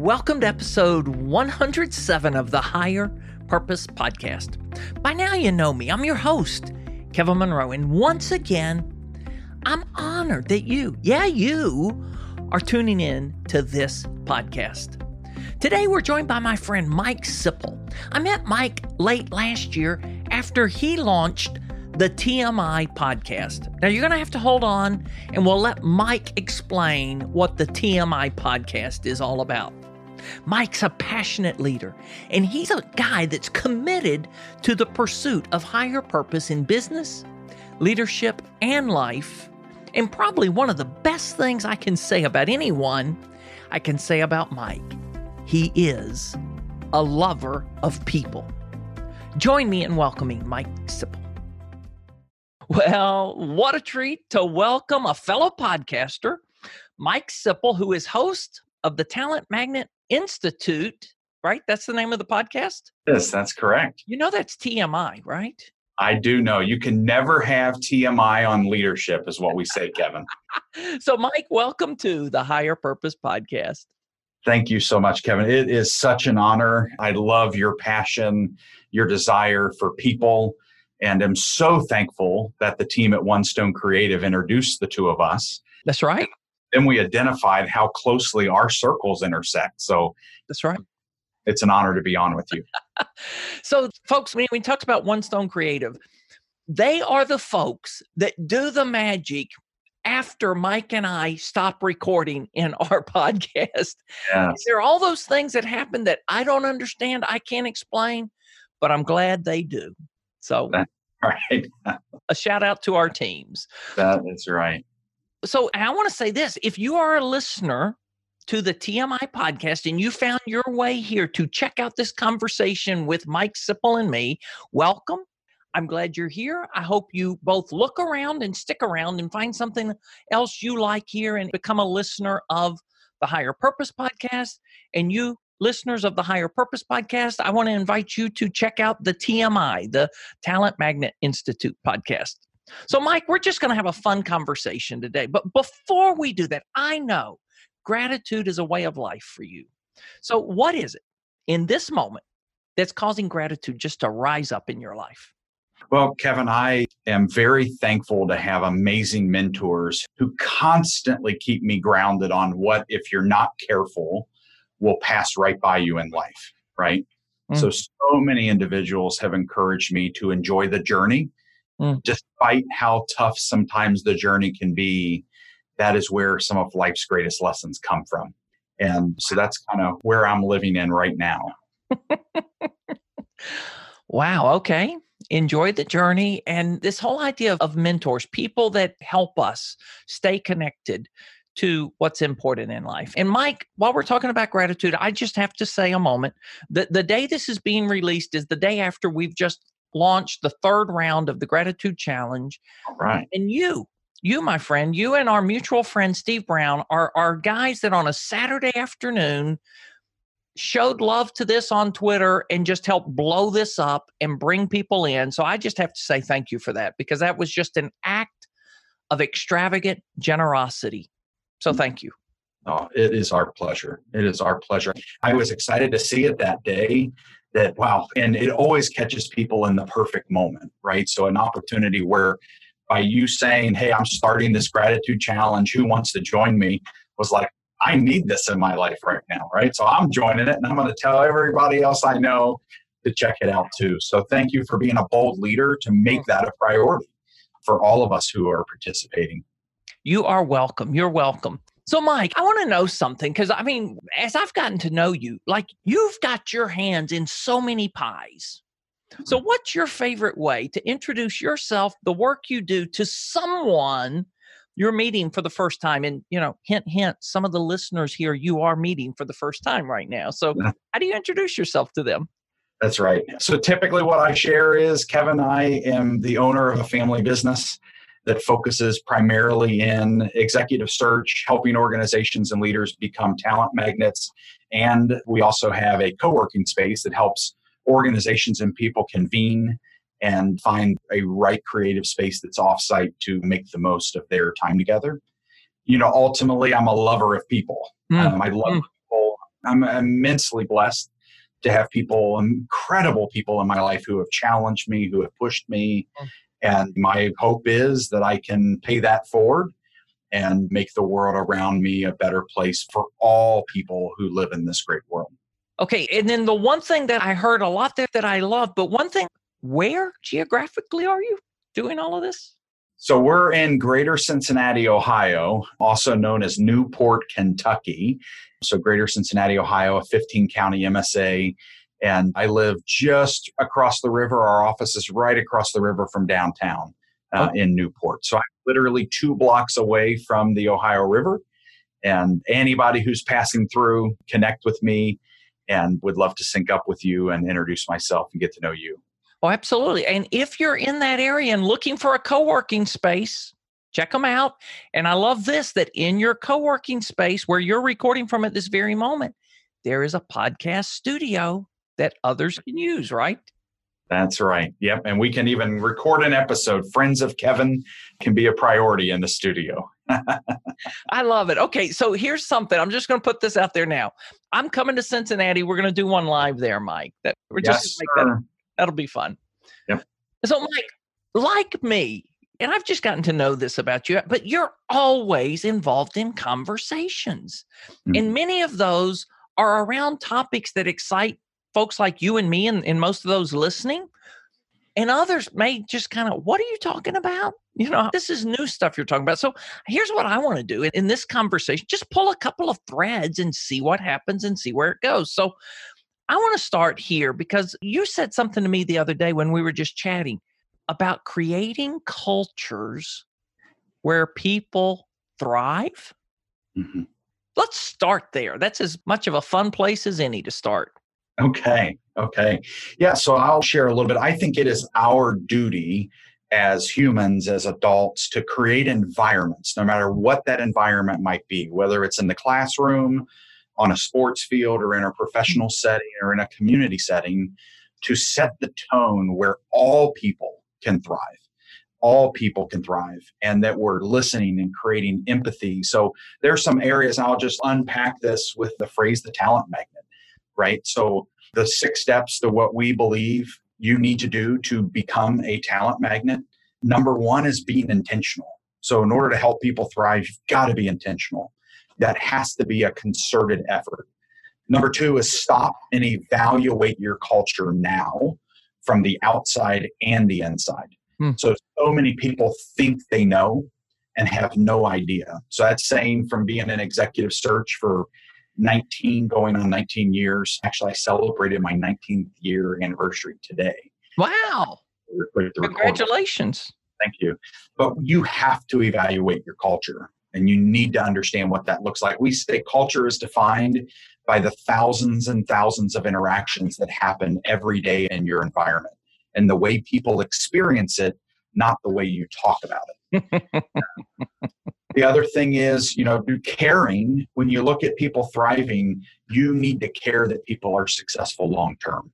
Welcome to episode 107 of the Higher Purpose Podcast. By now, you know me. I'm your host, Kevin Monroe. And once again, I'm honored that you, yeah, you, are tuning in to this podcast. Today, we're joined by my friend Mike Sipple. I met Mike late last year after he launched the TMI podcast. Now, you're going to have to hold on, and we'll let Mike explain what the TMI podcast is all about. Mike's a passionate leader, and he's a guy that's committed to the pursuit of higher purpose in business, leadership, and life. And probably one of the best things I can say about anyone, I can say about Mike. He is a lover of people. Join me in welcoming Mike Sipple. Well, what a treat to welcome a fellow podcaster, Mike Sipple, who is host of the Talent Magnet Institute, right? That's the name of the podcast? Yes, that's correct. You know, that's TMI, right? I do know. You can never have TMI on leadership, is what we say, Kevin. so, Mike, welcome to the Higher Purpose Podcast. Thank you so much, Kevin. It is such an honor. I love your passion, your desire for people, and am so thankful that the team at One Stone Creative introduced the two of us. That's right then we identified how closely our circles intersect. So that's right. It's an honor to be on with you. so, folks, when we talked about One Stone Creative, they are the folks that do the magic after Mike and I stop recording in our podcast. Yes. There are all those things that happen that I don't understand, I can't explain, but I'm glad they do. So, That's right. a shout out to our teams. That is right so I want to say this if you are a listener to the TMI podcast and you found your way here to check out this conversation with Mike Sipple and me, welcome. I'm glad you're here. I hope you both look around and stick around and find something else you like here and become a listener of the Higher Purpose podcast. And you, listeners of the Higher Purpose podcast, I want to invite you to check out the TMI, the Talent Magnet Institute podcast. So, Mike, we're just going to have a fun conversation today. But before we do that, I know gratitude is a way of life for you. So, what is it in this moment that's causing gratitude just to rise up in your life? Well, Kevin, I am very thankful to have amazing mentors who constantly keep me grounded on what, if you're not careful, will pass right by you in life, right? Mm. So, so many individuals have encouraged me to enjoy the journey mm. despite how tough sometimes the journey can be, that is where some of life's greatest lessons come from. And so that's kind of where I'm living in right now. wow. Okay. Enjoy the journey. And this whole idea of mentors, people that help us stay connected to what's important in life. And Mike, while we're talking about gratitude, I just have to say a moment that the day this is being released is the day after we've just launched the third round of the gratitude challenge. Right. And you, you, my friend, you and our mutual friend Steve Brown are are guys that on a Saturday afternoon showed love to this on Twitter and just helped blow this up and bring people in. So I just have to say thank you for that because that was just an act of extravagant generosity. So mm. thank you. Oh, it is our pleasure. It is our pleasure. I was excited to see it that day that wow and it always catches people in the perfect moment right? So an opportunity where by you saying hey i'm starting this gratitude challenge who wants to join me? was like i need this in my life right now right? So i'm joining it and i'm going to tell everybody else i know to check it out too. So thank you for being a bold leader to make that a priority for all of us who are participating. You are welcome. You're welcome so, Mike, I want to know something because I mean, as I've gotten to know you, like you've got your hands in so many pies. So, mm-hmm. what's your favorite way to introduce yourself, the work you do to someone you're meeting for the first time? And, you know, hint, hint, some of the listeners here you are meeting for the first time right now. So, how do you introduce yourself to them? That's right. So typically, what I share is Kevin, I am the owner of a family business that focuses primarily in executive search, helping organizations and leaders become talent magnets. And we also have a co working space that helps organizations and people convene and find a right creative space that's offsite to make the most of their time together. You know, ultimately, I'm a lover of people. Mm. Um, I love mm. people. I'm immensely blessed to have people, incredible people in my life who have challenged me, who have pushed me. And my hope is that I can pay that forward and make the world around me a better place for all people who live in this great world. Okay. And then the one thing that I heard a lot there that I love, but one thing, where geographically are you doing all of this? So we're in greater Cincinnati, Ohio, also known as Newport, Kentucky. So greater Cincinnati, Ohio, a 15 county MSA. And I live just across the river. Our office is right across the river from downtown uh, oh. in Newport. So I'm literally two blocks away from the Ohio River. And anybody who's passing through, connect with me and would love to sync up with you and introduce myself and get to know you. Oh, absolutely. And if you're in that area and looking for a co working space, check them out. And I love this that in your co working space where you're recording from at this very moment, there is a podcast studio that others can use, right? That's right. Yep. And we can even record an episode. Friends of Kevin can be a priority in the studio. I love it. Okay. So here's something. I'm just going to put this out there now. I'm coming to Cincinnati. We're going to do one live there, Mike. That we're just yes, that, that'll be fun. Yep. So, Mike, like me, and I've just gotten to know this about you, but you're always involved in conversations. Mm-hmm. And many of those are around topics that excite folks like you and me and, and most of those listening. And others may just kind of, what are you talking about? You know, this is new stuff you're talking about. So here's what I want to do in, in this conversation just pull a couple of threads and see what happens and see where it goes. So I want to start here because you said something to me the other day when we were just chatting about creating cultures where people thrive. Mm-hmm. Let's start there. That's as much of a fun place as any to start. Okay. Okay. Yeah. So I'll share a little bit. I think it is our duty as humans, as adults, to create environments, no matter what that environment might be, whether it's in the classroom, on a sports field, or in a professional mm-hmm. setting, or in a community setting, to set the tone where all people can thrive. All people can thrive, and that we're listening and creating empathy. So there's some areas, I'll just unpack this with the phrase the talent magnet, right? So the six steps to what we believe you need to do to become a talent magnet. Number one is being intentional. So, in order to help people thrive, you've got to be intentional. That has to be a concerted effort. Number two is stop and evaluate your culture now from the outside and the inside. Hmm. So, so many people think they know and have no idea. So, that's saying from being an executive search for 19 going on 19 years. Actually, I celebrated my 19th year anniversary today. Wow. Congratulations. Thank you. But you have to evaluate your culture and you need to understand what that looks like. We say culture is defined by the thousands and thousands of interactions that happen every day in your environment and the way people experience it, not the way you talk about it. the other thing is, you know, do caring. When you look at people thriving, you need to care that people are successful long term.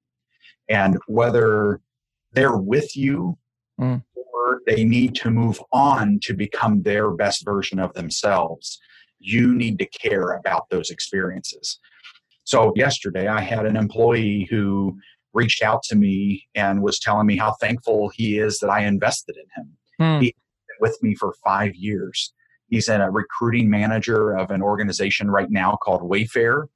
And whether they're with you mm. or they need to move on to become their best version of themselves, you need to care about those experiences. So yesterday I had an employee who reached out to me and was telling me how thankful he is that I invested in him. Hmm. He with me for five years. He's a recruiting manager of an organization right now called Wayfair.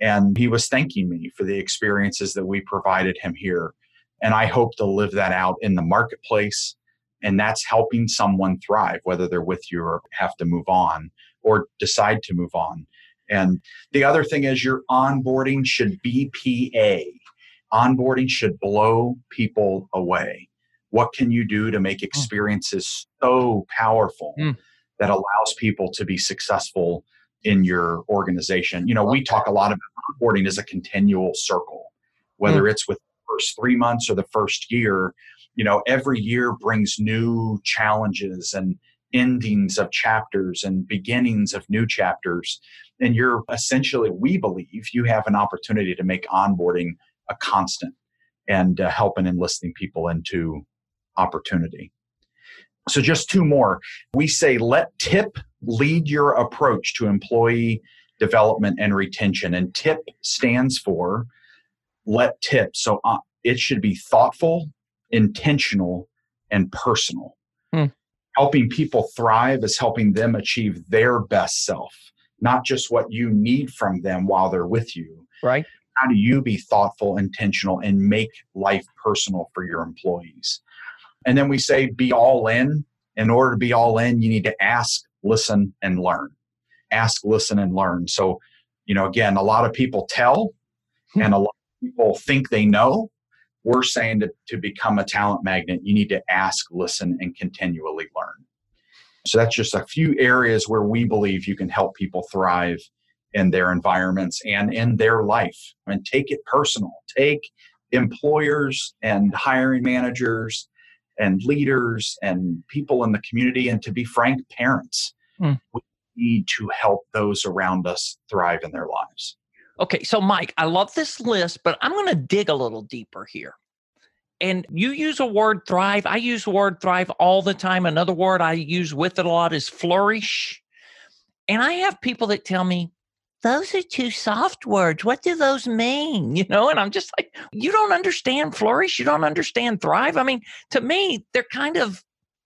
And he was thanking me for the experiences that we provided him here. And I hope to live that out in the marketplace. And that's helping someone thrive, whether they're with you or have to move on or decide to move on. And the other thing is your onboarding should be PA. Onboarding should blow people away. What can you do to make hmm. experiences so powerful mm. That allows people to be successful in your organization? You know, we talk a lot about onboarding as a continual circle, whether mm. it's with the first three months or the first year, you know, every year brings new challenges and endings of chapters and beginnings of new chapters. And you're essentially, we believe, you have an opportunity to make onboarding a constant and uh, helping enlisting people into opportunity. So, just two more. We say let TIP lead your approach to employee development and retention. And TIP stands for let TIP. So, uh, it should be thoughtful, intentional, and personal. Hmm. Helping people thrive is helping them achieve their best self, not just what you need from them while they're with you. Right. How do you be thoughtful, intentional, and make life personal for your employees? And then we say be all in. In order to be all in, you need to ask, listen, and learn. Ask, listen, and learn. So, you know, again, a lot of people tell hmm. and a lot of people think they know. We're saying to, to become a talent magnet, you need to ask, listen, and continually learn. So that's just a few areas where we believe you can help people thrive in their environments and in their life. And take it personal. Take employers and hiring managers and leaders and people in the community, and to be frank, parents. Mm. We need to help those around us thrive in their lives. Okay, so Mike, I love this list, but I'm going to dig a little deeper here. And you use a word thrive. I use the word thrive all the time. Another word I use with it a lot is flourish. And I have people that tell me, those are two soft words. What do those mean? You know, and I'm just like, you don't understand flourish. You don't understand thrive. I mean, to me, they're kind of,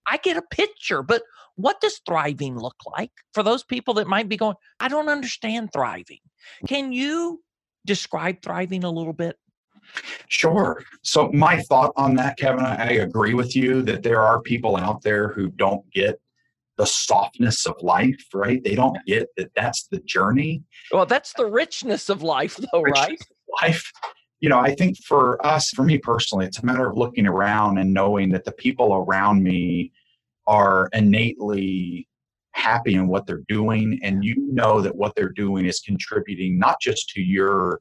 I get a picture, but what does thriving look like for those people that might be going, I don't understand thriving? Can you describe thriving a little bit? Sure. So, my thought on that, Kevin, I agree with you that there are people out there who don't get the softness of life, right? They don't get that that's the journey. Well, that's the richness of life, though, right? Life. You know, I think for us, for me personally, it's a matter of looking around and knowing that the people around me are innately happy in what they're doing. And you know that what they're doing is contributing not just to your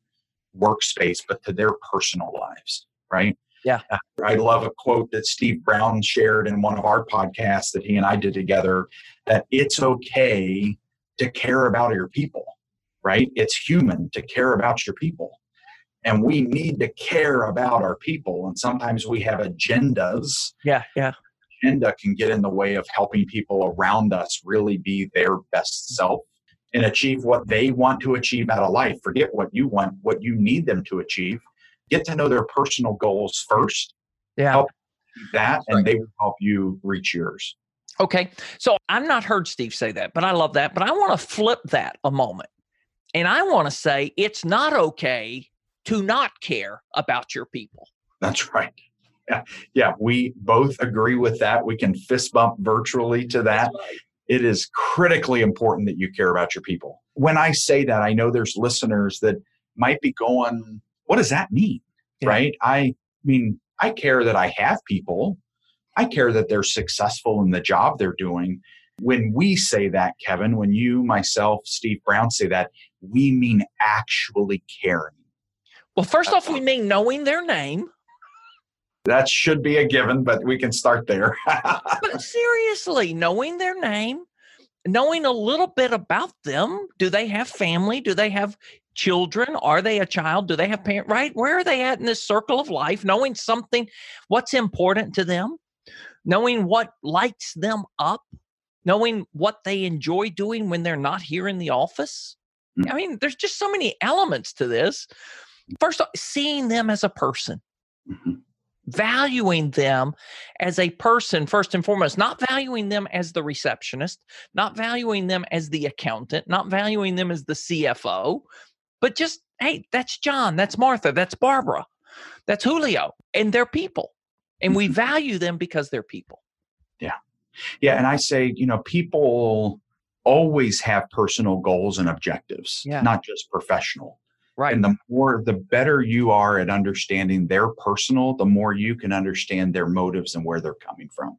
workspace, but to their personal lives, right? Yeah. Uh, I love a quote that Steve Brown shared in one of our podcasts that he and I did together that it's okay to care about your people, right? It's human to care about your people. And we need to care about our people. And sometimes we have agendas. Yeah, yeah. Agenda can get in the way of helping people around us really be their best self and achieve what they want to achieve out of life. Forget what you want, what you need them to achieve get to know their personal goals first. Yeah. Help that, and they will help you reach yours. Okay. So I've not heard Steve say that, but I love that. But I want to flip that a moment. And I want to say it's not okay to not care about your people. That's right. Yeah. Yeah. We both agree with that. We can fist bump virtually to that. Right. It is critically important that you care about your people. When I say that, I know there's listeners that might be going, what does that mean? Yeah. Right. I mean, I care that I have people. I care that they're successful in the job they're doing. When we say that, Kevin, when you, myself, Steve Brown say that, we mean actually caring. Well, first off, we mean knowing their name. That should be a given, but we can start there. but seriously, knowing their name, knowing a little bit about them. Do they have family? Do they have children? Are they a child? Do they have parents? Right? Where are they at in this circle of life? Knowing something, what's important to them, knowing what lights them up, knowing what they enjoy doing when they're not here in the office. Mm. I mean, there's just so many elements to this. First, seeing them as a person. Mm-hmm valuing them as a person first and foremost, not valuing them as the receptionist, not valuing them as the accountant, not valuing them as the CFO, but just, hey, that's John, that's Martha, that's Barbara, that's Julio, and they're people. And we value them because they're people. Yeah. Yeah. And I say, you know, people always have personal goals and objectives, yeah. not just professional. Right. And the more, the better you are at understanding their personal, the more you can understand their motives and where they're coming from.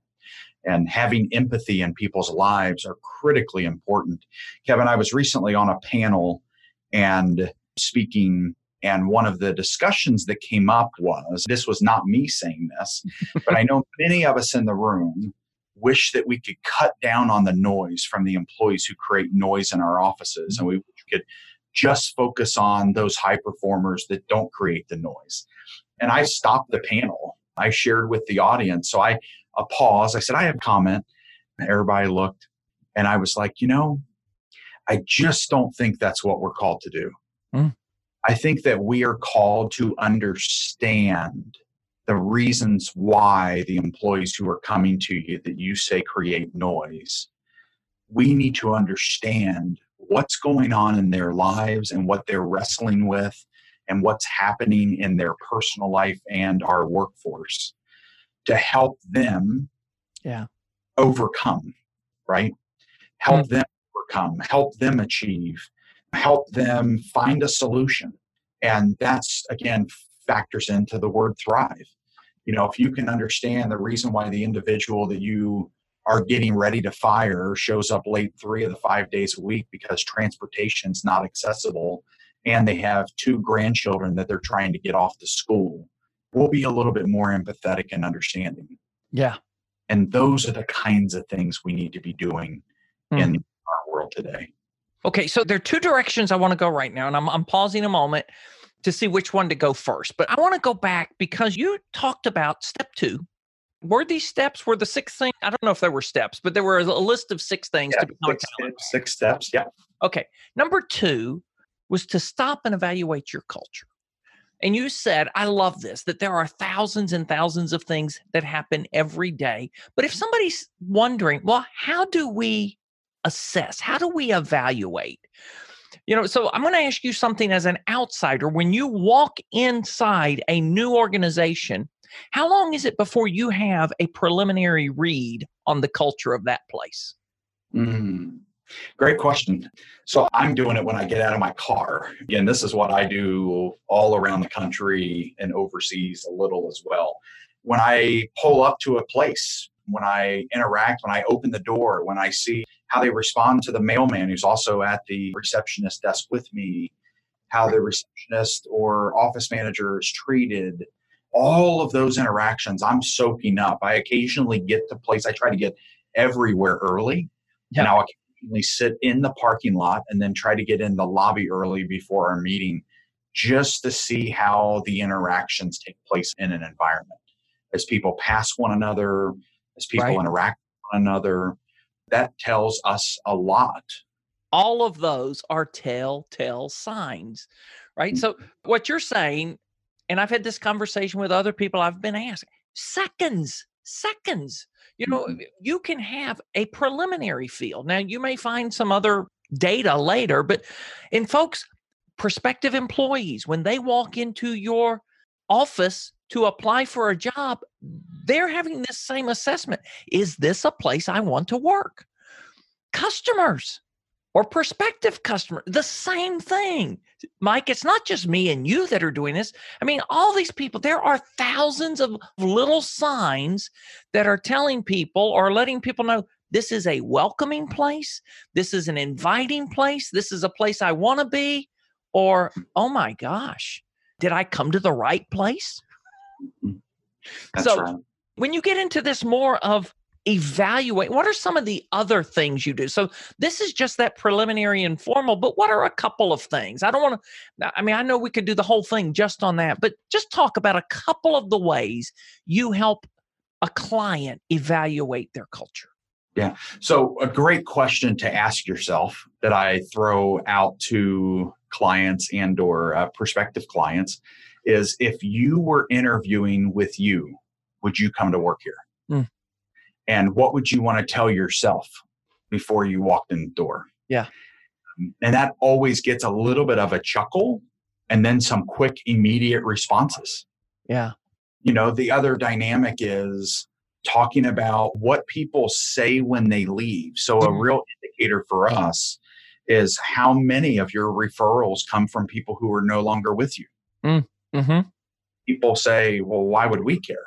And having empathy in people's lives are critically important. Kevin, I was recently on a panel and speaking And one of the discussions that came up was this was not me saying this, but I know many of us in the room wish that we could cut down on the noise from the employees who create noise in our offices and we could just focus on those high performers that don't create the noise. And I stopped the panel. I shared with the audience. So I a pause. I said, I have a comment. Everybody looked. And I was like, you know, I just don't think that's what we're called to do. Mm. I think that we are called to understand the reasons why the employees who are coming to you that you say create noise. We need to understand what's going on in their lives and what they're wrestling with and what's happening in their personal life and our workforce to help them yeah overcome right help mm-hmm. them overcome help them achieve help them find a solution. And that's again factors into the word thrive. You know if you can understand the reason why the individual that you are getting ready to fire shows up late three of the five days a week because transportation's not accessible and they have two grandchildren that they're trying to get off to school we'll be a little bit more empathetic and understanding. Yeah. And those are the kinds of things we need to be doing mm. in our world today. Okay so there are two directions i want to go right now and i'm, I'm pausing a moment to see which one to go first but i want to go back because you talked about step two. Were these steps were the six things i don't know if there were steps but there were a list of six things yeah, to become six, six steps yeah. Okay number two was to stop and evaluate your culture. And you said i love this that there are thousands and thousands of things that happen every day. But if somebody's wondering well how do we assess how do we evaluate you know so i'm going to ask you something as an outsider when you walk inside a new organization how long is it before you have a preliminary read on the culture of that place? Mm, great question. So I'm doing it when I get out of my car. Again, this is what I do all around the country and overseas a little as well. When I pull up to a place, when I interact, when I open the door, when I see how they respond to the mailman who's also at the receptionist desk with me, how the receptionist or office manager is treated, all of those interactions I'm soaking up. I occasionally get to place, I try to get everywhere early. Yeah. And I'll occasionally sit in the parking lot and then try to get in the lobby early before our meeting just to see how the interactions take place in an environment. As people pass one another, as people right. interact with one another, that tells us a lot. All of those are telltale signs, right? Mm-hmm. So, what you're saying and I've had this conversation with other people I've been asked seconds, seconds. You know, mm-hmm. you can have a preliminary feel. Now, you may find some other data later, but in folks, prospective employees, when they walk into your office to apply for a job, they're having this same assessment. Is this a place I want to work? Customers, or prospective customer, the same thing. Mike, it's not just me and you that are doing this. I mean, all these people, there are thousands of little signs that are telling people or letting people know this is a welcoming place, this is an inviting place, this is a place I want to be, or oh my gosh, did I come to the right place? Mm-hmm. That's so right. when you get into this more of evaluate what are some of the other things you do so this is just that preliminary informal but what are a couple of things i don't want to i mean i know we could do the whole thing just on that but just talk about a couple of the ways you help a client evaluate their culture yeah so a great question to ask yourself that i throw out to clients and or uh, prospective clients is if you were interviewing with you would you come to work here? Mm and what would you want to tell yourself before you walked in the door? Yeah. And that always gets a little bit of a chuckle and then some quick immediate responses. Yeah. You know the other dynamic is talking about what people say when they leave. So a mm-hmm. real indicator for us is how many of your referrals come from people who are no longer with you. Mm, mm-hmm. people say well why would we care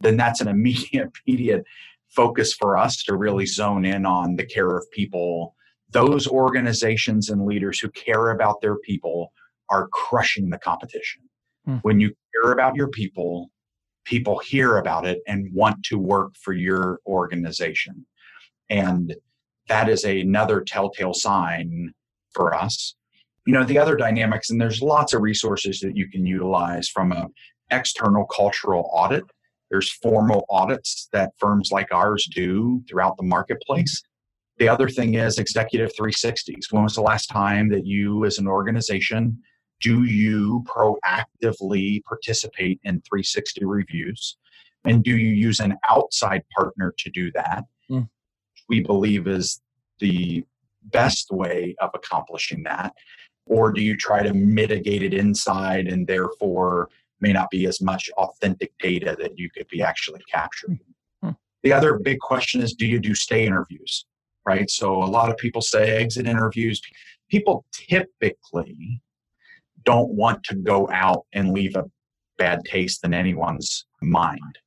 then that's an immediate immediate focus for us to really zone in on the care of people. Those organizations and leaders who care about their people are crushing the competition. Hmm. When you care about your people, people hear about it and want to work for your organization. And that is another telltale sign for us. You know, the other dynamics, and there's lots of resources that you can utilize from a external cultural audit. There's formal audits that firms like ours do throughout the marketplace. The other thing is executive 360s. When was the last time that you, as an organization, do you proactively participate in 360 reviews? And do you use an outside partner to do that? Mm. We believe is the best way of accomplishing that. Or do you try to mitigate it inside and therefore may not be as much authentic data that you could be actually capturing? Hmm. The other big question is do you do stay interviews? Right. So a lot of people say exit interviews. People typically don't want to go out and leave a bad taste in anyone's mind.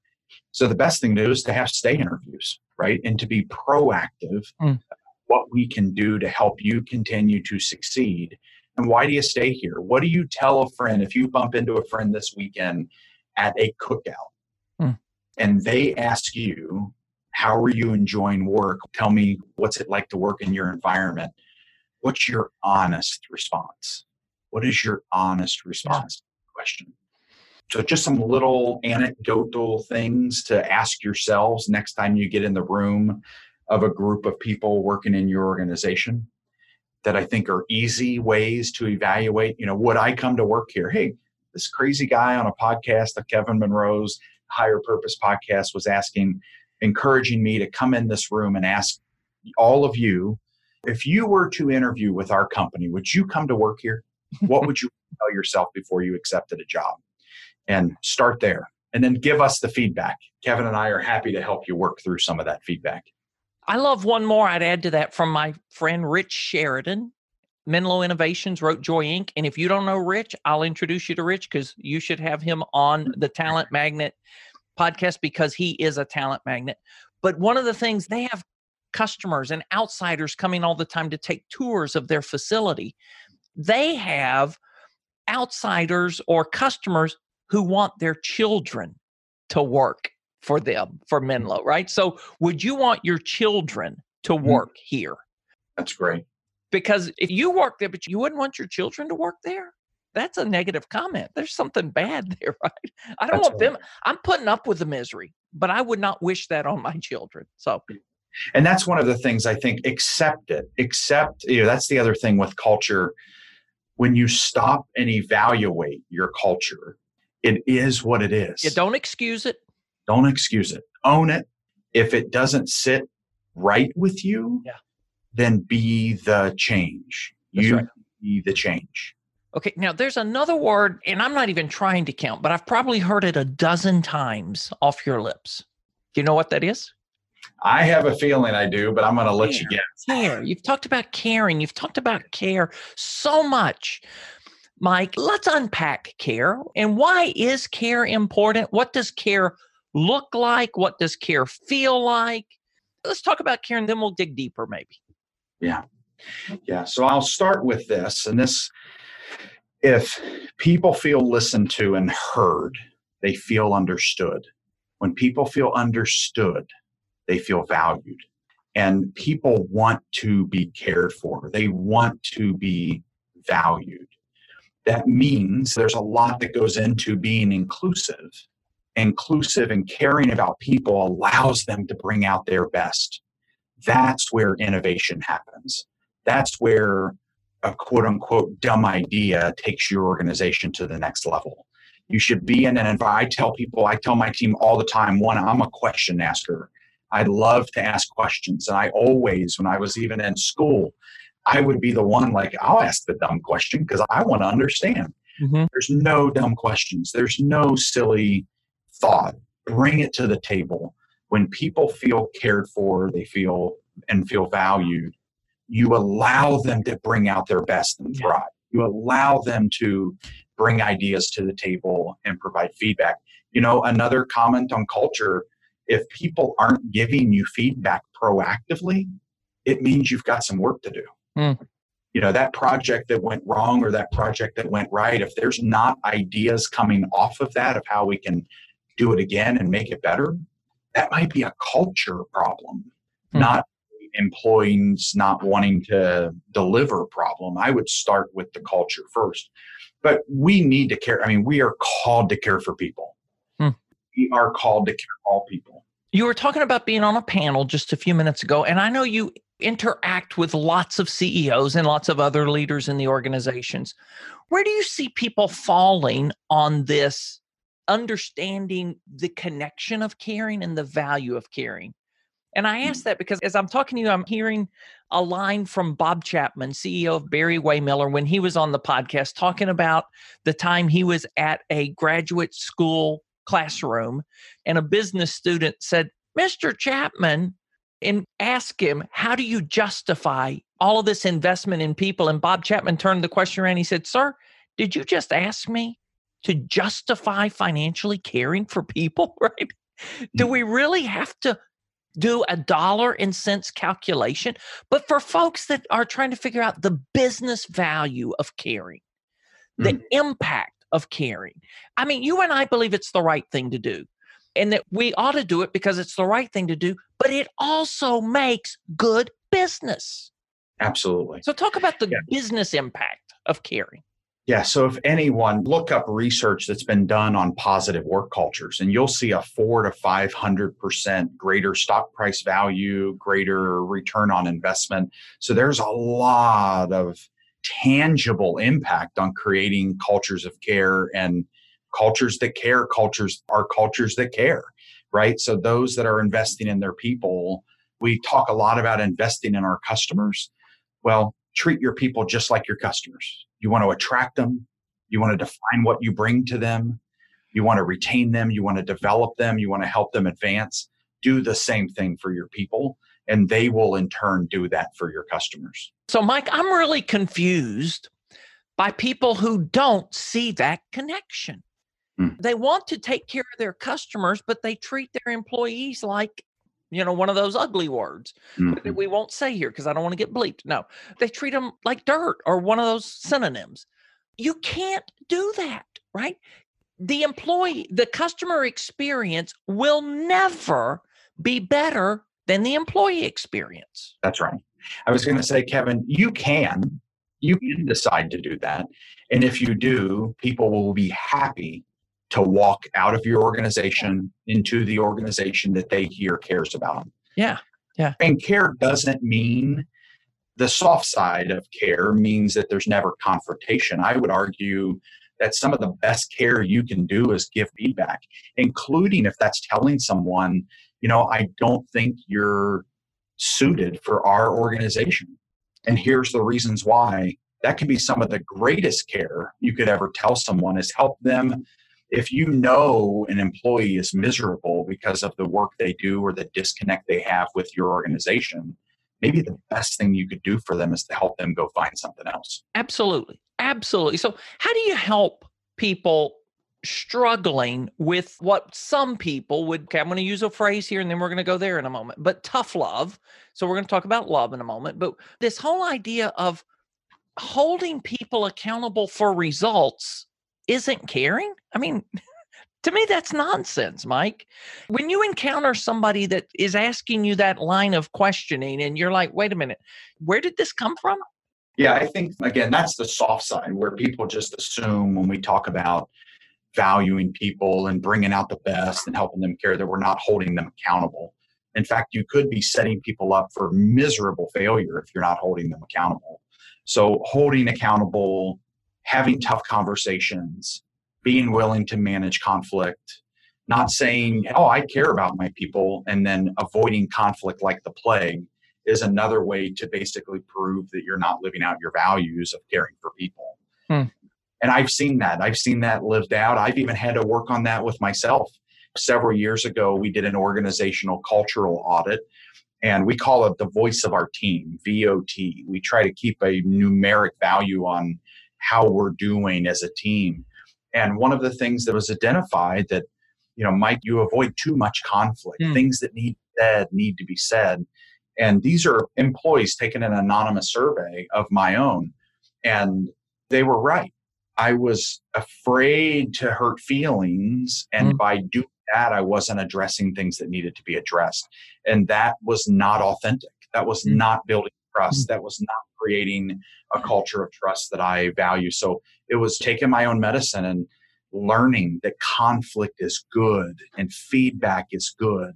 So the best thing to do is to have stay interviews, right? And to be proactive Mm. what we can do to help you continue to succeed. And why do you stay here? What do you tell a friend if you bump into a friend this weekend at a cookout Mm. and they ask you, How are you enjoying work? Tell me what's it like to work in your environment. What's your honest response? What is your honest response to the question? So, just some little anecdotal things to ask yourselves next time you get in the room of a group of people working in your organization that I think are easy ways to evaluate. You know, would I come to work here? Hey, this crazy guy on a podcast, the Kevin Monroe's Higher Purpose podcast, was asking, encouraging me to come in this room and ask all of you if you were to interview with our company, would you come to work here? What would you tell yourself before you accepted a job? And start there. And then give us the feedback. Kevin and I are happy to help you work through some of that feedback. I love one more I'd add to that from my friend Rich Sheridan. Menlo Innovations wrote Joy Inc. And if you don't know Rich, I'll introduce you to Rich because you should have him on mm-hmm. the Talent Magnet podcast because he is a talent magnet. But one of the things they have customers and outsiders coming all the time to take tours of their facility. They have outsiders or customers who want their children to work for them for Menlo, right? So would you want your children to Mhm. work here? That's great. Because if you work there, but you wouldn't want your children to work there, that's a negative comment. There's something bad there, right? I don't That's want them. I'm putting up with the misery, but I would not wish that on my children. So and that's one of the things i think accept it accept you know that's the other thing with culture when you stop and evaluate your culture it is what it is you don't excuse it. Don't excuse it own it if it doesn't sit right with you Yeah. then be the change That's you right. be the change Okay, now there's another word, and I'm not even trying to count, but I've probably heard it a dozen times off your lips. Do you know what that is? i have a feeling i do but i'm going to let you guess Care. You've talked about caring. You've talked about care so much. Mike, let's unpack care. And why is care important? What does care look like? What does care feel like? Let's talk about care and then we'll dig deeper, maybe. Yeah. Yeah. So I'll start with this. And this, if people feel listened to and heard, they feel understood. When people feel understood, they feel valued. And people want to be cared for, they want to be valued. That means there's a lot that goes into being inclusive. Inclusive and caring about people allows them to bring out their best. That's where innovation happens that's where a quote unquote dumb idea takes your organization to the next level. You should be in an environment. I tell people, I tell my team all the time, one, I'm a question asker. I love to ask questions. And I always, when I was even in school, I would be the one like, I'll ask the dumb question because I want to understand. Mm-hmm. There's no dumb questions, there's no silly thought. Bring it to the table. When people feel cared for, they feel and feel valued, you allow them to bring out their best and thrive. You allow them to bring ideas to the table and provide feedback. You know, another comment on culture if people aren't giving you feedback proactively, it means you've got some work to do. Hmm. you know that project that went wrong or that project that went right if there's not ideas coming off of that of how we can do it again and make it better that might be a culture problem hmm. not employees not wanting to deliver problem i would start with the culture first but we need to care i mean we are called to care for people hmm. we are called to care for all people you were talking about being on a panel just a few minutes ago and i know you interact with lots of CEOs and lots of other leaders in the organizations. Where do you see people falling on this understanding the connection of caring and the value of caring? And I ask mm. that because as I'm talking to you, I'm hearing a line from Bob Chapman, CEO of Barry-Wehmiller, when he was on the podcast talking about the time he was at a graduate school classroom and a business student said, Mr. Chapman, and ask him, how do you justify all of this investment in people? And Bob Chapman turned the question around. He said, Sir, did you just ask me to justify financially caring for people? Right? Do mm. we really have to do a dollar and cents calculation? But for folks that are trying to figure out the business value of caring, the mm. impact of caring, I mean, you and I believe it's the right thing to do and that we ought to do it because it's the right thing to do, but it also makes good business. Absolutely. So, talk about the yeah. business impact of caring. Yeah. So, if anyone look up research that's been done on positive work cultures, and you'll see a four to 500% greater stock price value, greater return on investment. So, there's a lot of tangible impact on creating cultures of care and cultures that care cultures are cultures that care right so those that are investing in their people we talk a lot about investing in our customers well treat your people just like your customers. You want to attract them. You want to define what you bring to them. You want to retain them. You want to develop them. You want to help them advance. Do the same thing for your people and they will in turn do that for your customers. So mike i'm really confused by people who don't see that connection. Mm. They want to take care of their customers, but they treat their employees like, you know, one of those ugly words mm-hmm. that we won't say here because I don't want to get bleeped. No, they treat them like dirt or one of those synonyms. You can't do that, right? The employee, the customer experience will never be better than the employee experience. That's right. I was going to say, Kevin, you can, you can decide to do that. And if you do, people will be happy to walk out of your organization into the organization that they hear cares about them. Yeah. Yeah. And care doesn't mean the soft side of care means that there's never confrontation. I would argue that some of the best care you can do is give feedback, including if that's telling someone, you know, I don't think you're suited for our organization. And here's the reasons why. That can be some of the greatest care you could ever tell someone is help them if you know an employee is miserable because of the work they do or the disconnect they have with your organization, maybe the best thing you could do for them is to help them go find something else. Absolutely. Absolutely. So, how do you help people struggling with what some people would okay, I'm going to use a phrase here and then we're going to go there in a moment, but tough love. So, we're going to talk about love in a moment, but this whole idea of holding people accountable for results isn't caring? I mean, to me, that's nonsense, Mike. When you encounter somebody that is asking you that line of questioning and you're like, wait a minute, where did this come from? Yeah, I think, again, that's the soft side where people just assume when we talk about valuing people and bringing out the best and helping them care that we're not holding them accountable. In fact, you could be setting people up for miserable failure if you're not holding them accountable. So, holding accountable, having tough conversations, being willing to manage conflict, not saying, oh, I care about my people, and then avoiding conflict like the plague is another way to basically prove that you're not living out your values of caring for people. Hmm. And I've seen that. I've seen that lived out. I've even had to work on that with myself. Several years ago, we did an organizational cultural audit and we call it the voice of our team, VOT. We try to keep a numeric value on how we're doing as a team. And one of the things that was identified that, you know, Mike, you avoid too much conflict. Mm. Things that need said need to be said. And these are employees taking an anonymous survey of my own. And they were right. I was afraid to hurt feelings. And mm. by doing that, I wasn't addressing things that needed to be addressed. And that was not authentic. That was mm. not building trust. Mm. That was not creating a culture of trust that I value. So it was taking my own medicine and learning that conflict is good and feedback is good.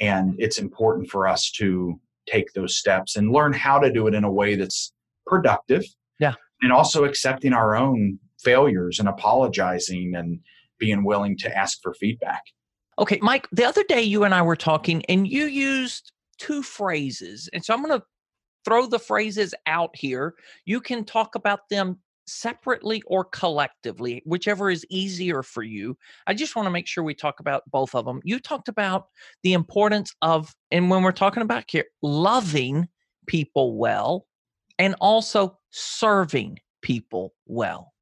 And it's important for us to take those steps and learn how to do it in a way that's productive. Yeah. And also accepting our own failures and apologizing and being willing to ask for feedback. Okay, Mike, the other day you and I were talking and you used two phrases. And so I'm going to throw the phrases out here. You can talk about them separately or collectively, whichever is easier for you. I just want to make sure we talk about both of them. You talked about the importance of, and when we're talking about here, loving people well and also serving people well.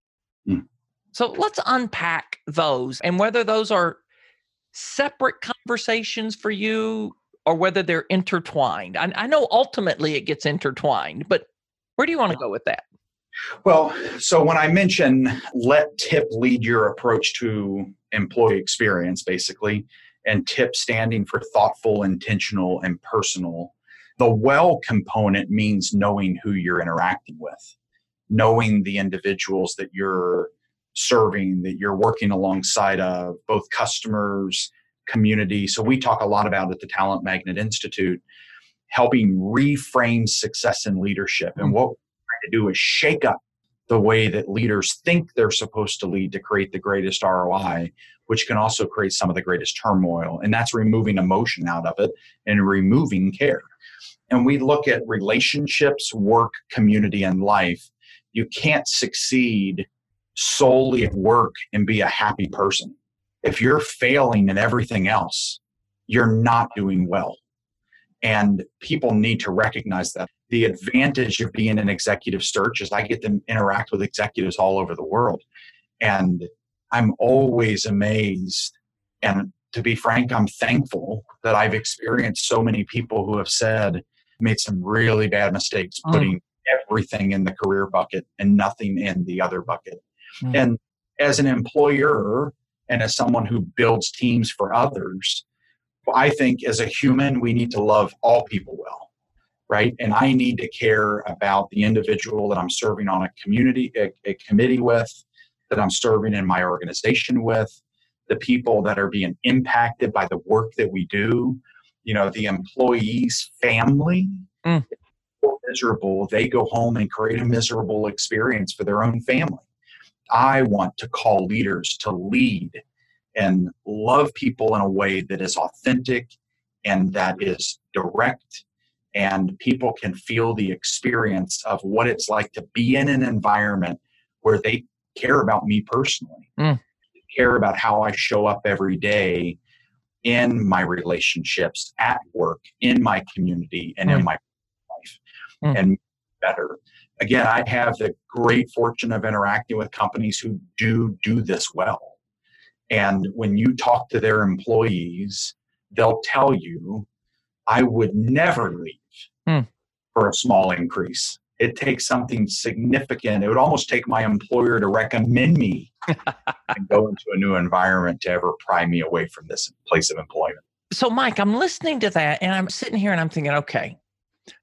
Mm. So let's unpack those and whether those are separate conversations for you or whether they're intertwined. I, I know ultimately it gets intertwined, but where do you want to go with that? Well, so when I mention let tip lead your approach to employee experience, basically, and tip standing for thoughtful, intentional, and personal, the well component means knowing who you're interacting with, knowing the individuals that you're serving, that you're working alongside of, both customers, community. So we talk a lot about at the Talent Magnet Institute, helping reframe success in leadership. And mm. what to do is shake up the way that leaders think they're supposed to lead to create the greatest ROI, which can also create some of the greatest turmoil. And that's removing emotion out of it and removing care. And we look at relationships, work, community, and life. You can't succeed solely at work and be a happy person. If you're failing in everything else, you're not doing well. And people need to recognize that the advantage of being an executive search is I get to interact with executives all over the world. And I'm always amazed. And to be frank, I'm thankful that I've experienced so many people who have said, made some really bad mistakes mm. putting everything in the career bucket and nothing in the other bucket. Mm. And as an employer and as someone who builds teams for others, I think as a human, we need to love all people well right? And I need to care about the individual that I'm serving on a community, a, a committee with, that I'm serving in my organization with, the people that are being impacted by the work that we do, you know, the employees' family. Mm. Miserable, they go home and create a miserable experience for their own family. I want to call leaders to lead and love people in a way that is authentic and that is direct and people can feel the experience of what it's like to be in an environment where they care about me personally, mm. care about how I show up every day in my relationships, at work, in my community, and mm. in my life, mm. and better. Again, I have the great fortune of interacting with companies who do do this well. And when you talk to their employees, they'll tell you, I would never leave hmm. for a small increase. It takes something significant. It would almost take my employer to recommend me and go into a new environment to ever pry me away from this place of employment. So, Mike, I'm listening to that and I'm sitting here and I'm thinking, okay,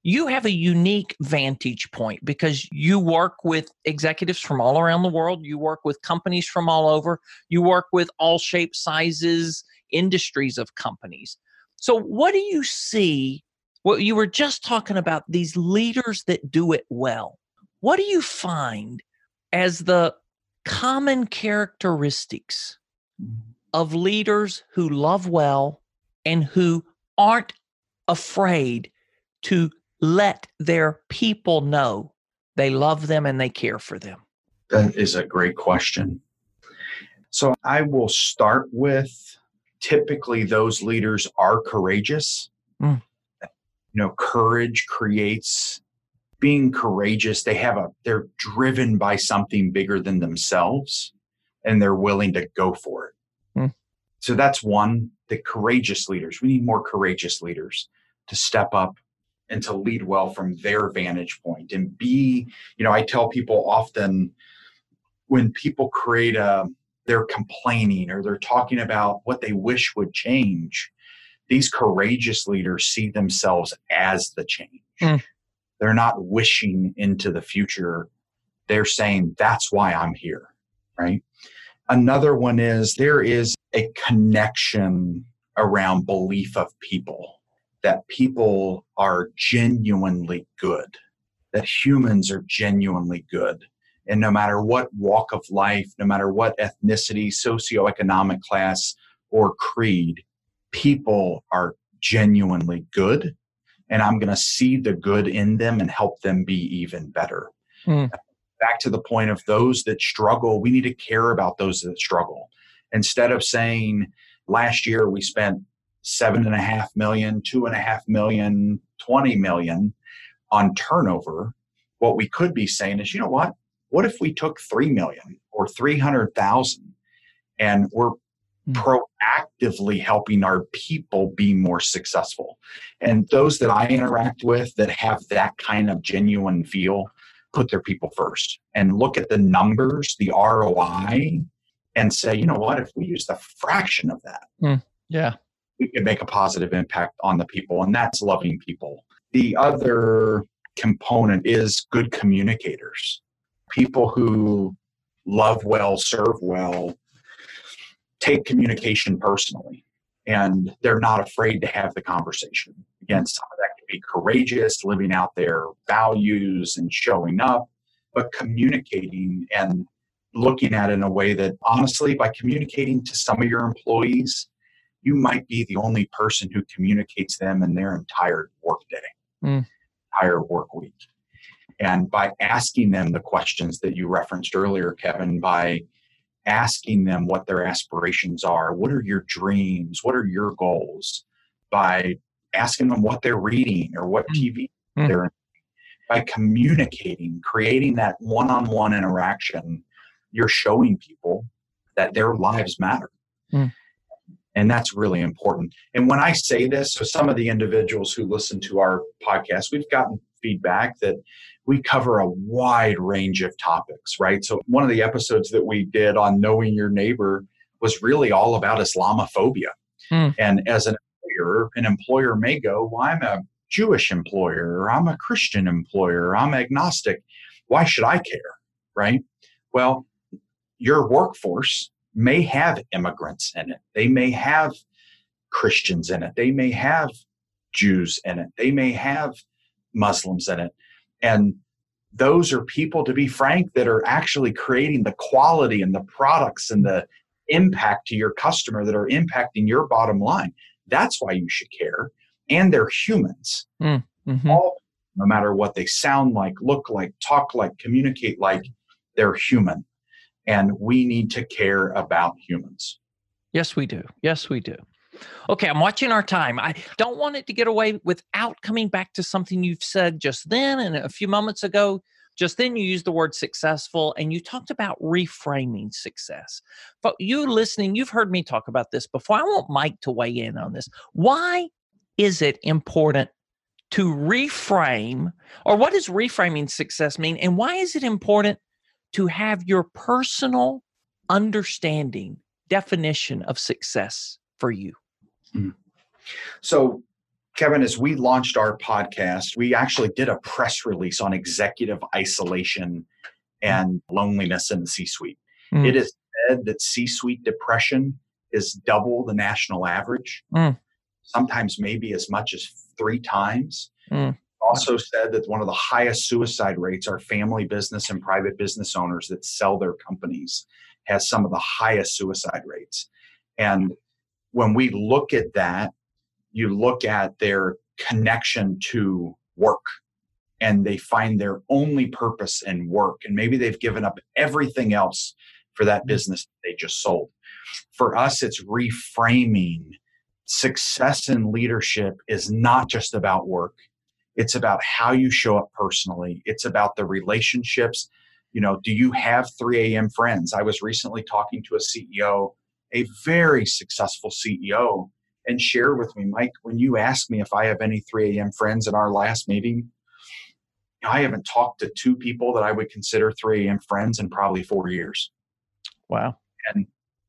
you have a unique vantage point because you work with executives from all around the world. You work with companies from all over. You work with all shapes, sizes, industries of companies. So, what do you see well, you were just talking about these leaders that do it well. What do you find as the common characteristics of leaders who love well and who aren't afraid to let their people know they love them and they care for them? That is a great question. So I will start with typically those leaders are courageous. Mm you know courage creates being courageous they have a they're driven by something bigger than themselves and they're willing to go for it hmm. so that's one the courageous leaders we need more courageous leaders to step up and to lead well from their vantage point and be, you know, I tell people often when people create a, they're complaining or they're talking about what they wish would change, these courageous leaders see themselves as the change. Mm. They're not wishing into the future. They're saying, that's why I'm here, right? Another one is there is a connection around belief of people that people are genuinely good, that humans are genuinely good. And no matter what walk of life, no matter what ethnicity, socioeconomic class, or creed, people are genuinely good. And I'm going to see the good in them and help them be even better. Mm. Back to the point of those that struggle, we need to care about those that struggle. Instead of saying, last year we spent seven and a half million, two and a half million, 20 million on turnover, what we could be saying is, you know what? What if we took 3 million or 300,000 and we're hmm. proactively helping our people be more successful? And those that I interact with that have that kind of genuine feel put their people first and look at the numbers, the ROI, and say, you know what, if we use a fraction of that, mm, yeah, we can make a positive impact on the people, and that's loving people. The other component is good communicators, people who love well, serve well, take communication personally, and they're not afraid to have the conversation. Again, some of that can be courageous, living out their values and showing up, but communicating and looking at it in a way that honestly, by communicating to some of your employees, you might be the only person who communicates them in their entire workday, mm. entire work week. And by asking them the questions that you referenced earlier, Kevin, by asking them what their aspirations are, what are your dreams, what are your goals, by asking them what they're reading or what mm. TV mm. they're by communicating, creating that one-on-one interaction, you're showing people that their lives matter. Mm. And that's really important. And when I say this, so some of the individuals who listen to our podcast, we've gotten feedback that we cover a wide range of topics, right? So one of the episodes that we did on knowing your neighbor was really all about Islamophobia. Mm. And as an employer, an employer may go, Well, I'm a Jewish employer, or I'm a Christian employer, I'm agnostic. Why should I care? Right? Well, your workforce may have immigrants in it. They may have Christians in it. They may have Jews in it. They may have Muslims in it. And those are people, to be frank, that are actually creating the quality and the products and the impact to your customer that are impacting your bottom line. That's why you should care. And they're humans. Mm, mm-hmm. All, no matter what they sound like, look like, talk like, communicate like, they're human and we need to care about humans. Yes, we do. Yes, we do. Okay, I'm watching our time. I don't want it to get away without coming back to something you've said just then and a few moments ago. Just then, you used the word successful and you talked about reframing success. But you listening, you've heard me talk about this before. I want Mike to weigh in on this. Why is it important to reframe, or what does reframing success mean? And why is it important to have your personal understanding, definition of success for you? Mm-hmm. So, Kevin, as we launched our podcast, we actually did a press release on executive isolation and loneliness in the C suite. Mm. It is said that C suite depression is double the national average, mm. sometimes maybe as much as three times. Mm also said that one of the highest suicide rates are family business and private business owners that sell their companies has some of the highest suicide rates. And when we look at that you look at their connection to work and they find their only purpose in work. And maybe they've given up everything else for that mm-hmm. business they just sold. For us it's reframing success in leadership is not just about work it's about how you show up personally. It's about the relationships. You know, do you have 3 a.m. friends? I was recently talking to a CEO, a very successful CEO, and shared with me, Mike, when you asked me if I have any 3 a.m. friends in our last meeting, I haven't talked to two people that I would consider 3 a.m. friends in probably four years. Wow. And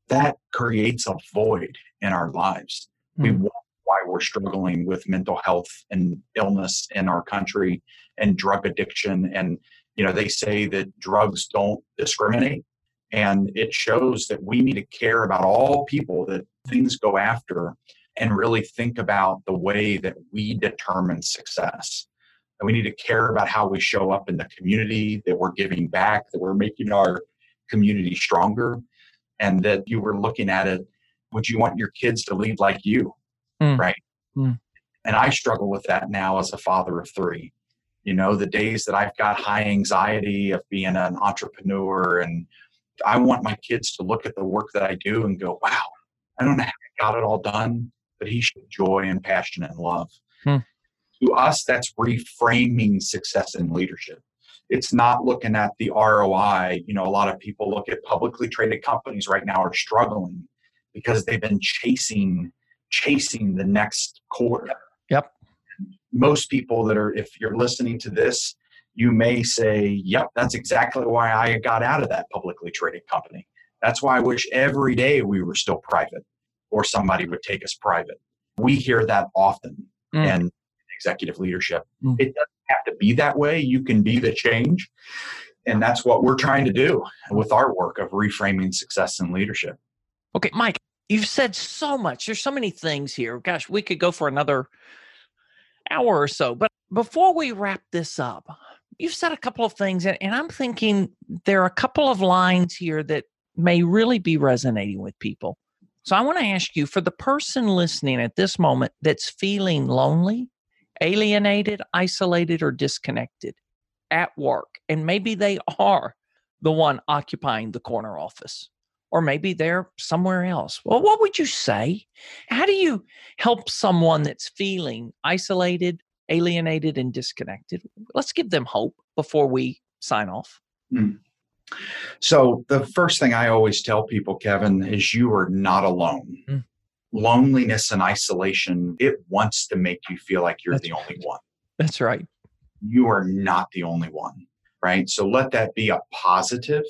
that creates a void in our lives. Mm. We hmm. Why we're struggling with mental health and illness in our country and drug addiction. And, you know, they say that drugs don't discriminate. And it shows that we need to care about all people that things go after and really think about the way that we determine success. And we need to care about how we show up in the community, that we're giving back, that we're making our community stronger, and that you were looking at it. Would you want your kids to lead like you? Mm. Right. Mm. And I struggle with that now as a father of three. You know, the days that I've got high anxiety of being an entrepreneur, and I want my kids to look at the work that I do and go, wow, I don't know how I got it all done, but he showed joy and passion and love. Hmm. To us, that's reframing success in leadership. It's not looking at the ROI. You know, a lot of people look at publicly traded companies right now are struggling because they've been chasing chasing the next quarter. Yep. Most people that are, if you're listening to this, you may say, Yep, that's exactly why I got out of that publicly traded company. That's why I wish every day we were still private or somebody would take us private. We hear that often mm. and executive leadership. Mm. It doesn't have to be that way. You can be the change. And that's what we're trying to do with our work of reframing success in leadership. Okay, Mike, you've said so much. There's so many things here. Gosh, we could go for another hour or so. But before we wrap this up, you've said a couple of things, and, and I'm thinking there are a couple of lines here that may really be resonating with people. So I want to ask you for the person listening at this moment that's feeling lonely, alienated, isolated, or disconnected at work, and maybe they are the one occupying the corner office, or maybe they're somewhere else. Well, what would you say? How do you help someone that's feeling isolated, alienated, and disconnected? Let's give them hope before we sign off. Mm. So, the first thing I always tell people, Kevin, is you are not alone. Mm. Loneliness and isolation, it wants to make you feel like you're That's the right. only one. That's right. You are not the only one, right? So, let that be a positive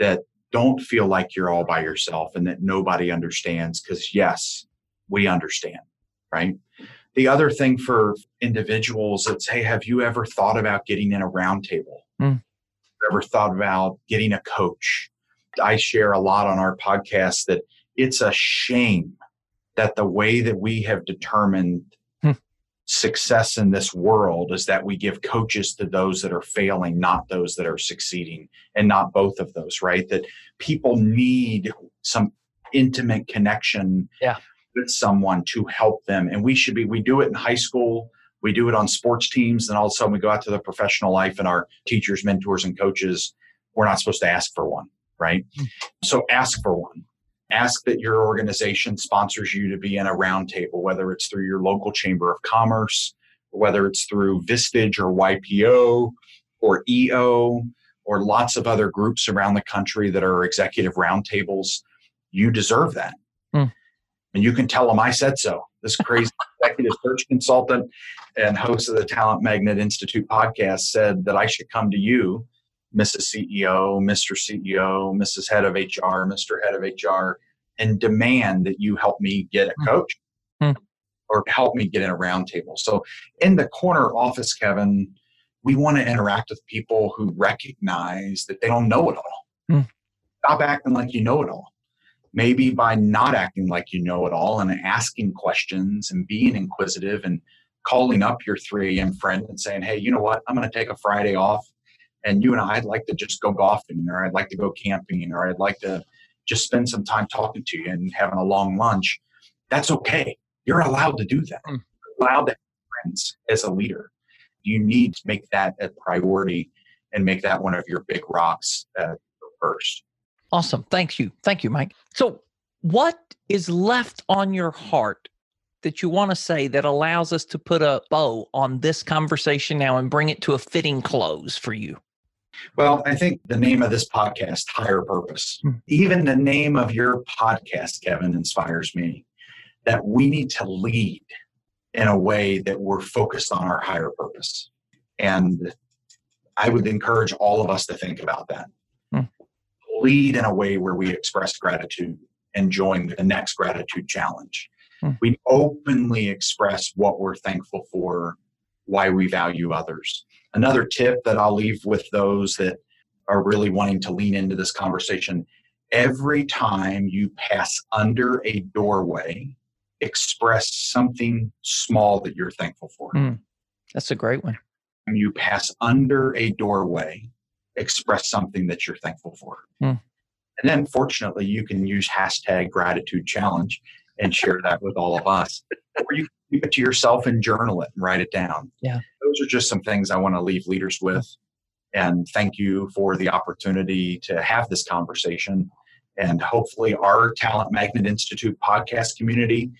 that don't feel like you're all by yourself and that nobody understands, because yes, we understand, right? The other thing for individuals, it's hey, have you ever thought about getting in a roundtable? Mm ever thought about getting a coach? I share a lot on our podcast that it's a shame that the way that we have determined. Success in this world is that we give coaches to those that are failing, not those that are succeeding, and not both of those, right? That people need some intimate connection yeah. with someone to help them. And we should be, we do it in high school we do it on sports teams, and all of a sudden we go out to the professional life and our teachers, mentors, and coaches, we're not supposed to ask for one, right? Mm-hmm. So ask for one. Ask that your organization sponsors you to be in a roundtable, whether it's through your local chamber of commerce, whether it's through Vistage or YPO or EO or lots of other groups around the country that are executive roundtables. You deserve that. Mm. And you can tell them I said so. This crazy executive search consultant and host of the Talent Magnet Institute podcast said that I should come to you, Mrs. CEO, Mr. CEO, Mrs. Head of HR, Mr. Head of HR, and demand that you help me get a hmm. coach mm-hmm. or help me get in a roundtable. So in the corner office, Kevin, we want to interact with people who recognize that they don't know it all. Mm. Stop acting like you know it all maybe by not acting like you know it all and asking questions and being inquisitive and calling up your 3 a.m. friend and saying, hey, you know what? I'm going to take a Friday off and you and I, I'd like to just go golfing or I'd like to go camping or I'd like to just spend some time talking to you and having a long lunch. That's okay. You're allowed to do that. Mm. You're allowed to have friends as a leader. You need to make that a priority and make that one of your big rocks uh, first. Awesome. Thank you. Thank you, Mike. So, what is left on your heart that you want to say that allows us to put a bow on this conversation now and bring it to a fitting close for you? Well, I think the name of this podcast, Higher Purpose, hmm. even the name of your podcast, Kevin, inspires me. that we need to lead in a way that we're focused on our higher purpose. And I would encourage all of us to think about that. Hmm. Lead in a way where we express gratitude and join the next gratitude challenge. Hmm. We openly express what we're thankful for, why we value others. Another tip that I'll leave with those that are really wanting to lean into this conversation every time you pass under a doorway, express something small that you're thankful for. Mm, that's a great one. When you pass under a doorway, express something that you're thankful for. Mm. And then, fortunately, you can use hashtag gratitude challenge and share that with all of us. or you keep it to yourself and journal it and write it down. Yeah. Those are just some things I want to leave leaders with. And thank you for the opportunity to have this conversation. And hopefully, our Talent Magnet Institute podcast community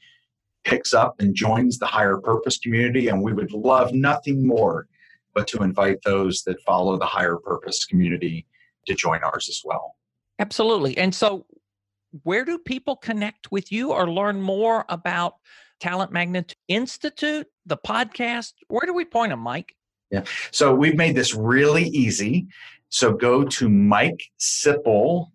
picks up and joins the higher purpose community. And we would love nothing more but to invite those that follow the higher purpose community to join ours as well. Absolutely. And so, where do people connect with you or learn more about Talent Magnet Institute, the podcast? Where do we point them, Mike? Yeah. So we've made this really easy. So go to Mike Sipple,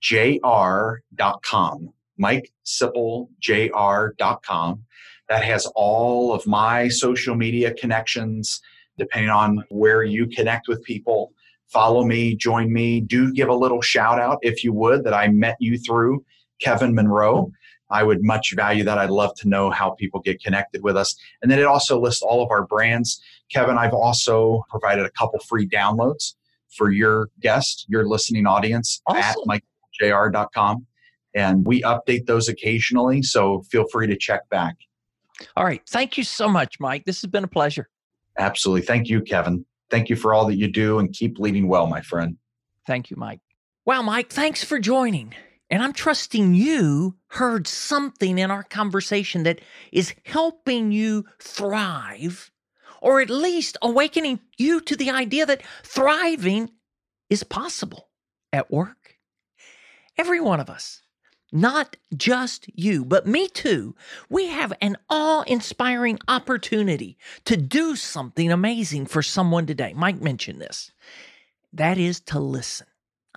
jr.com. MikeSippleJR.com. That has all of my social media connections, depending on where you connect with people. Follow me, join me. Do give a little shout out, if you would, that I met you through Kevin Monroe. I would much value that. I'd love to know how people get connected with us. And then it also lists all of our brands. Kevin, I've also provided a couple free downloads for your guest, your listening audience awesome. at mikejr.com and we update those occasionally. So feel free to check back. All right. Thank you so much, Mike. This has been a pleasure. Absolutely. Thank you, Kevin. Thank you for all that you do and keep leading well, my friend. Thank you, Mike. Well, Mike, thanks for joining. And I'm trusting you heard something in our conversation that is helping you thrive, or at least awakening you to the idea that thriving is possible at work. Every one of us not just you, but me too. We have an awe inspiring opportunity to do something amazing for someone today. Mike mentioned this. That is to listen.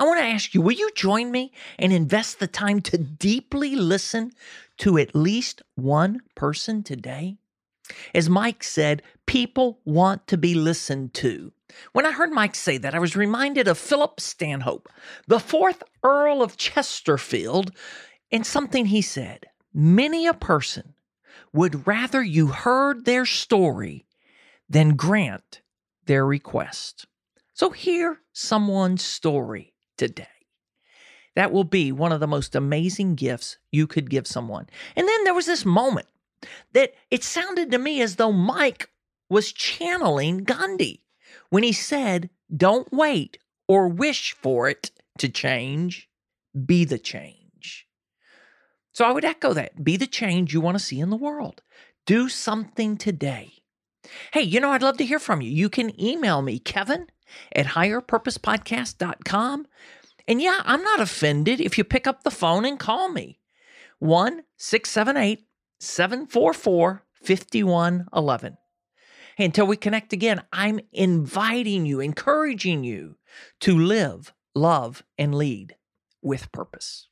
I want to ask you will you join me and invest the time to deeply listen to at least one person today? As Mike said, people want to be listened to. When I heard Mike say that, I was reminded of Philip Stanhope, the fourth Earl of Chesterfield, and something he said. Many a person would rather you heard their story than grant their request. So hear someone's story today. That will be one of the most amazing gifts you could give someone. And then there was this moment that it sounded to me as though Mike was channeling Gandhi when he said, Don't wait or wish for it to change, be the change. So I would echo that. Be the change you want to see in the world. Do something today. Hey, you know, I'd love to hear from you. You can email me, Kevin at higherpurposepodcast.com. And yeah, I'm not offended if you pick up the phone and call me. 1 678 744 5111. Until we connect again, I'm inviting you, encouraging you to live, love, and lead with purpose.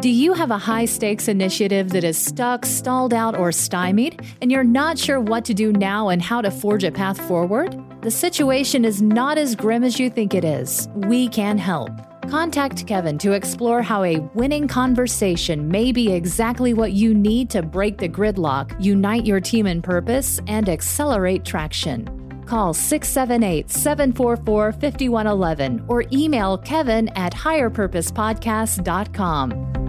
Do you have a high stakes initiative that is stuck, stalled out, or stymied, and you're not sure what to do now and how to forge a path forward? The situation is not as grim as you think it is. We can help. Contact Kevin to explore how a winning conversation may be exactly what you need to break the gridlock, unite your team in purpose, and accelerate traction. Call 678 744 5111 or email kevin at higherpurposepodcast.com.